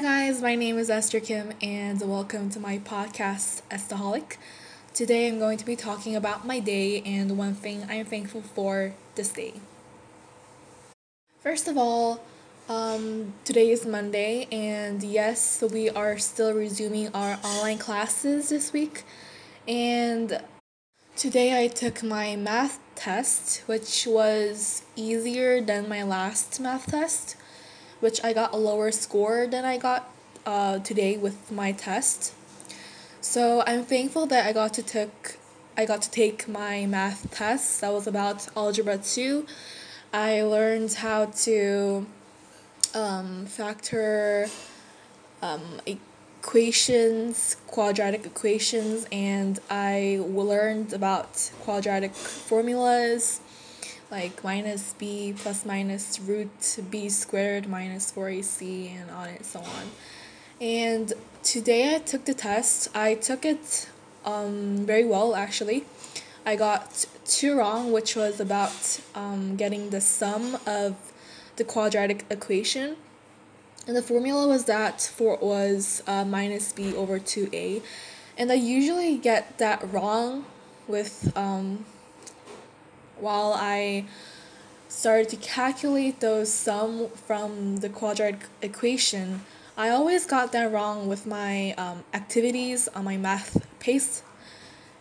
guys, my name is Esther Kim, and welcome to my podcast, Estaholic. Today I'm going to be talking about my day and one thing I'm thankful for this day. First of all, um, today is Monday, and yes, we are still resuming our online classes this week. And today I took my math test, which was easier than my last math test which I got a lower score than I got uh, today with my test. So I'm thankful that I got to take I got to take my math test. That was about algebra two. I learned how to um, factor um, equations, quadratic equations, and I learned about quadratic formulas like minus b plus minus root b squared minus 4ac and on and so on. And today I took the test. I took it um, very well actually. I got two wrong, which was about um, getting the sum of the quadratic equation. And the formula was that for was uh, minus b over 2a. And I usually get that wrong with um, while I started to calculate those sum from the quadratic equation, I always got that wrong with my um, activities on my math pace.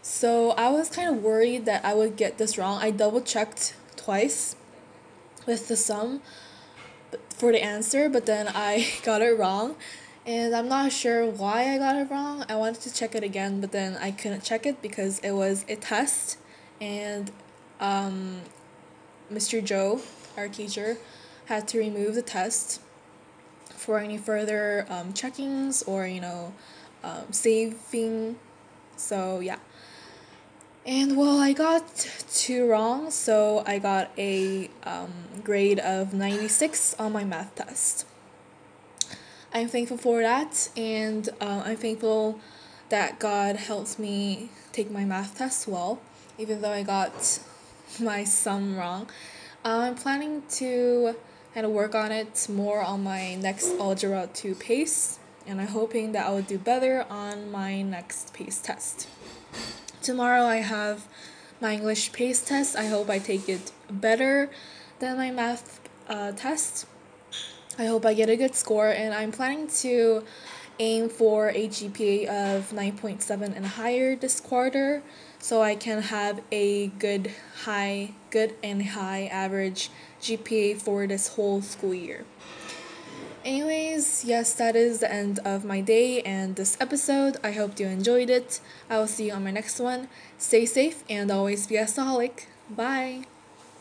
So I was kind of worried that I would get this wrong. I double checked twice with the sum for the answer, but then I got it wrong. And I'm not sure why I got it wrong. I wanted to check it again, but then I couldn't check it because it was a test and um, Mr. Joe, our teacher, had to remove the test for any further um, checkings or, you know, um, saving. So, yeah. And well, I got two wrong, so I got a um, grade of 96 on my math test. I'm thankful for that, and uh, I'm thankful that God helped me take my math test well, even though I got my sum wrong. Uh, I'm planning to kind of work on it more on my next Algebra 2 pace, and I'm hoping that I will do better on my next pace test. Tomorrow I have my English pace test. I hope I take it better than my math uh, test. I hope I get a good score, and I'm planning to aim for a GPA of 9.7 and higher this quarter so I can have a good high good and high average GPA for this whole school year. Anyways, yes, that is the end of my day and this episode. I hope you enjoyed it. I will see you on my next one. Stay safe and always be a staholic. Bye.